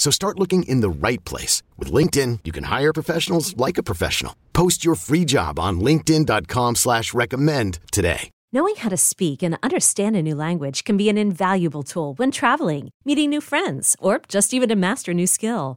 So start looking in the right place. With LinkedIn, you can hire professionals like a professional. Post your free job on linkedin.com slash recommend today. Knowing how to speak and understand a new language can be an invaluable tool when traveling, meeting new friends, or just even to master a new skill.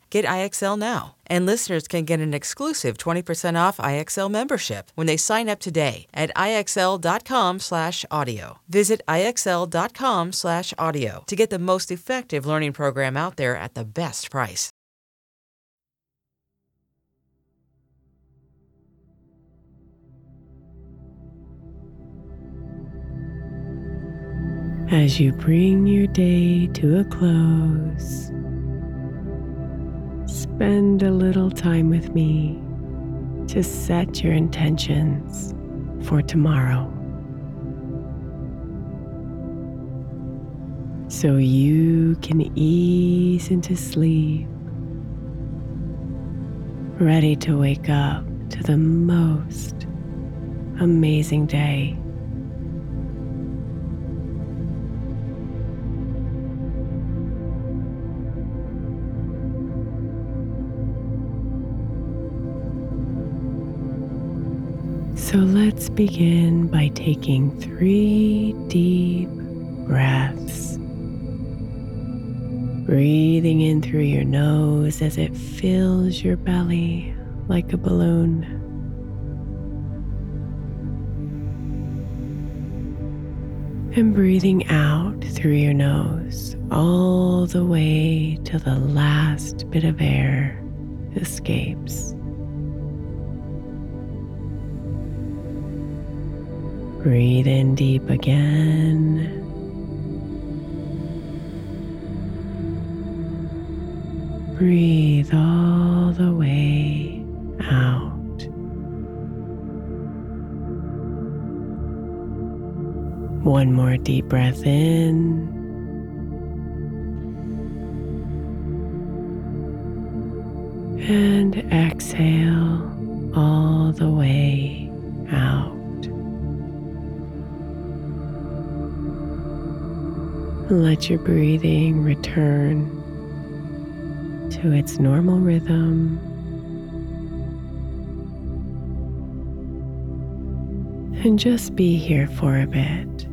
Get IXL now. And listeners can get an exclusive 20% off IXL membership when they sign up today at IXL.com/audio. Visit IXL.com/audio to get the most effective learning program out there at the best price. As you bring your day to a close, spend a little time with me to set your intentions for tomorrow. So you can ease into sleep, ready to wake up to the most amazing day. So let's begin by taking three deep breaths. Breathing in through your nose as it fills your belly like a balloon. And breathing out through your nose all the way till the last bit of air escapes. Breathe in deep again. Breathe all the way out. One more deep breath in. And exhale all the way out. Let your breathing return to its normal rhythm. And just be here for a bit,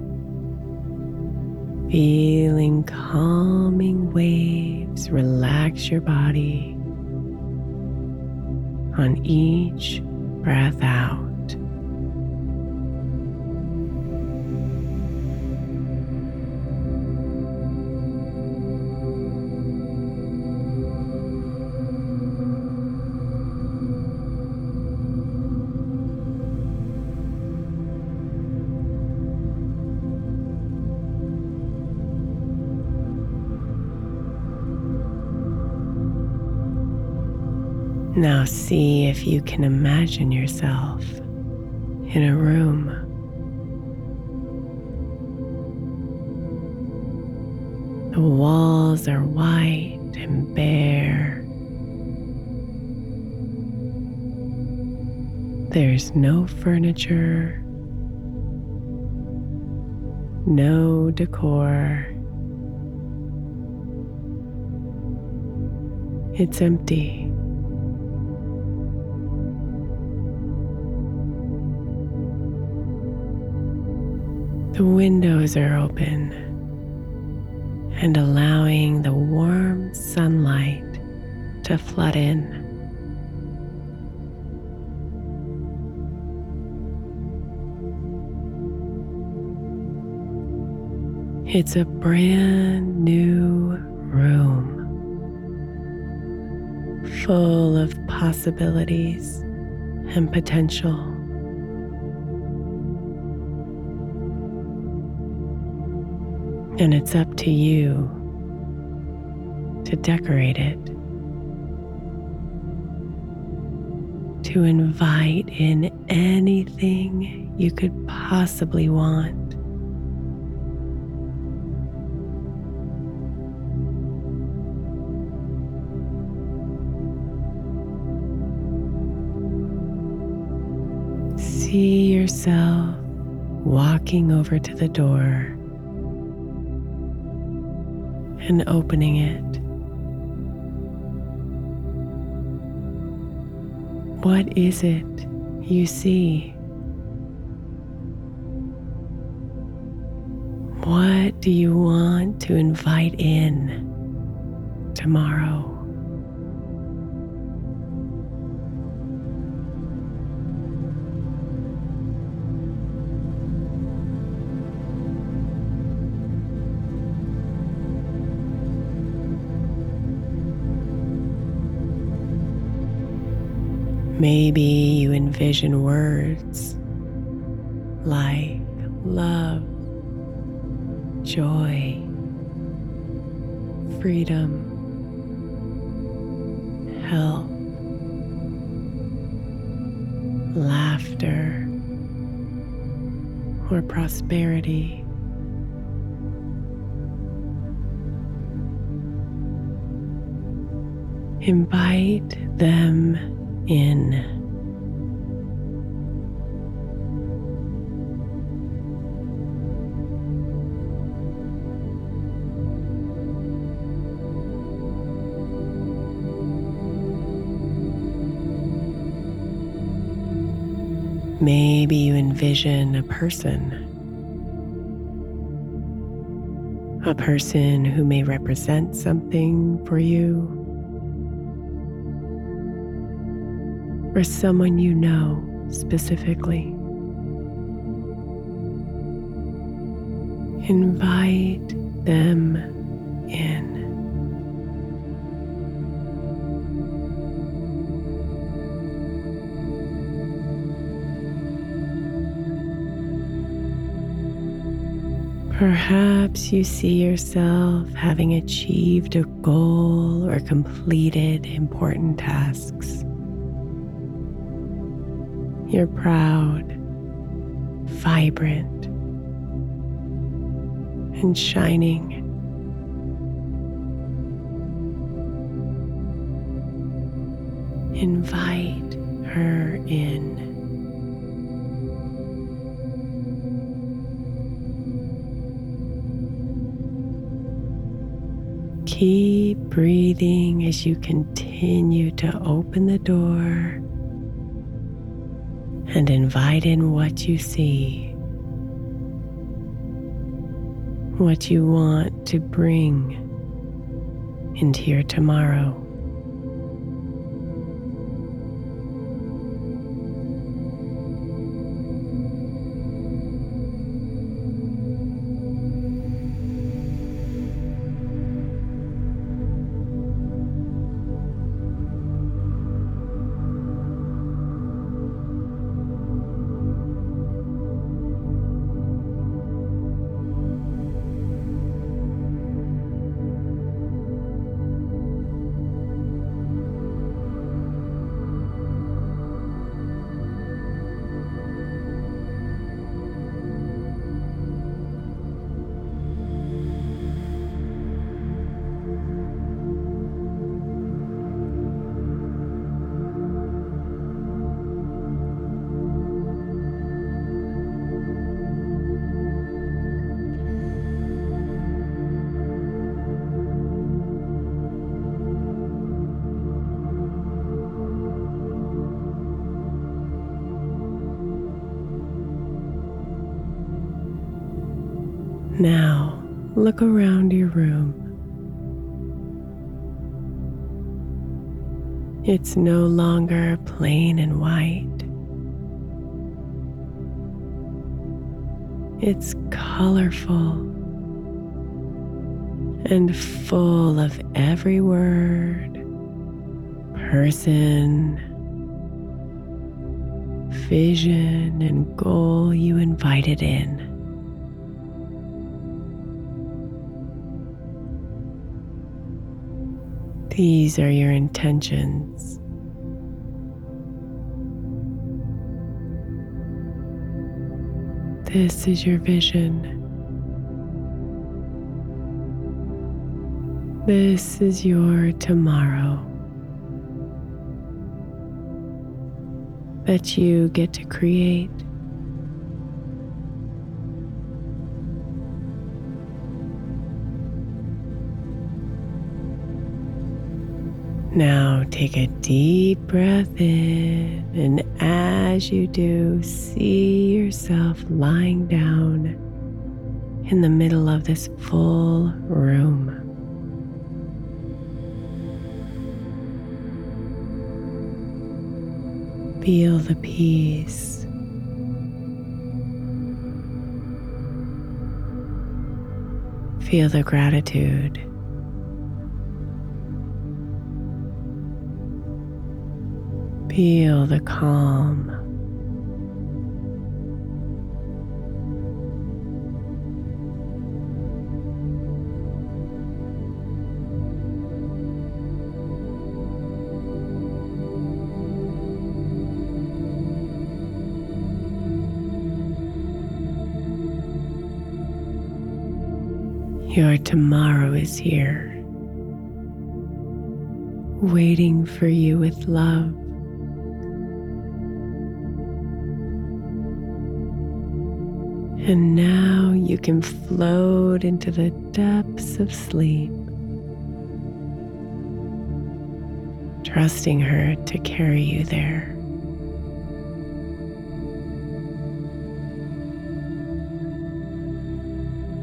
feeling calming waves relax your body on each breath out. Now see if you can imagine yourself in a room. The walls are white and bare. There's no furniture, no decor. It's empty. The windows are open and allowing the warm sunlight to flood in. It's a brand new room full of possibilities and potential. And it's up to you to decorate it, to invite in anything you could possibly want. See yourself walking over to the door and opening it. What is it you see? What do you want to invite in tomorrow? Maybe you envision words like love, joy, freedom, health, laughter, or prosperity. Invite them in. Maybe you envision a person. A person who may represent something for you. Or someone you know specifically. Invite them in. Perhaps you see yourself having achieved a goal or completed important tasks. You're proud, vibrant, and shining. Invite her in. Keep breathing as you continue to open the door and invite in what you see, what you want to bring into your tomorrow. Now, look around your room. It's no longer plain and white. It's colorful and full of every word, person, vision, and goal you invited in. These are your intentions. This is your vision. This is your tomorrow that you get to create. Now take a deep breath in, and as you do, see yourself lying down in the middle of this full room. Feel the peace. Feel the gratitude. Feel the calm. Your tomorrow is here, waiting for you with love. And now you can float into the depths of sleep, trusting her to carry you there.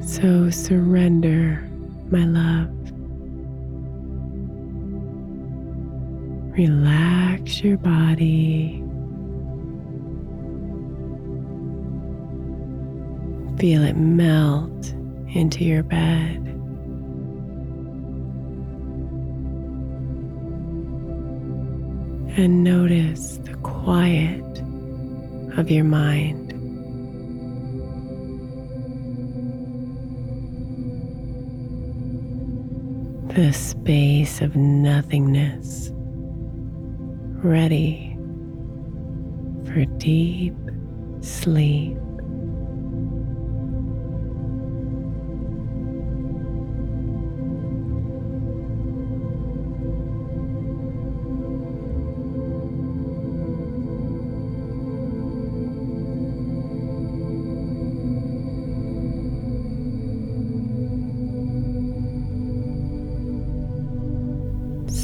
So surrender, my love. Relax your body. Feel it melt into your bed. And notice the quiet of your mind. The space of nothingness, ready for deep sleep.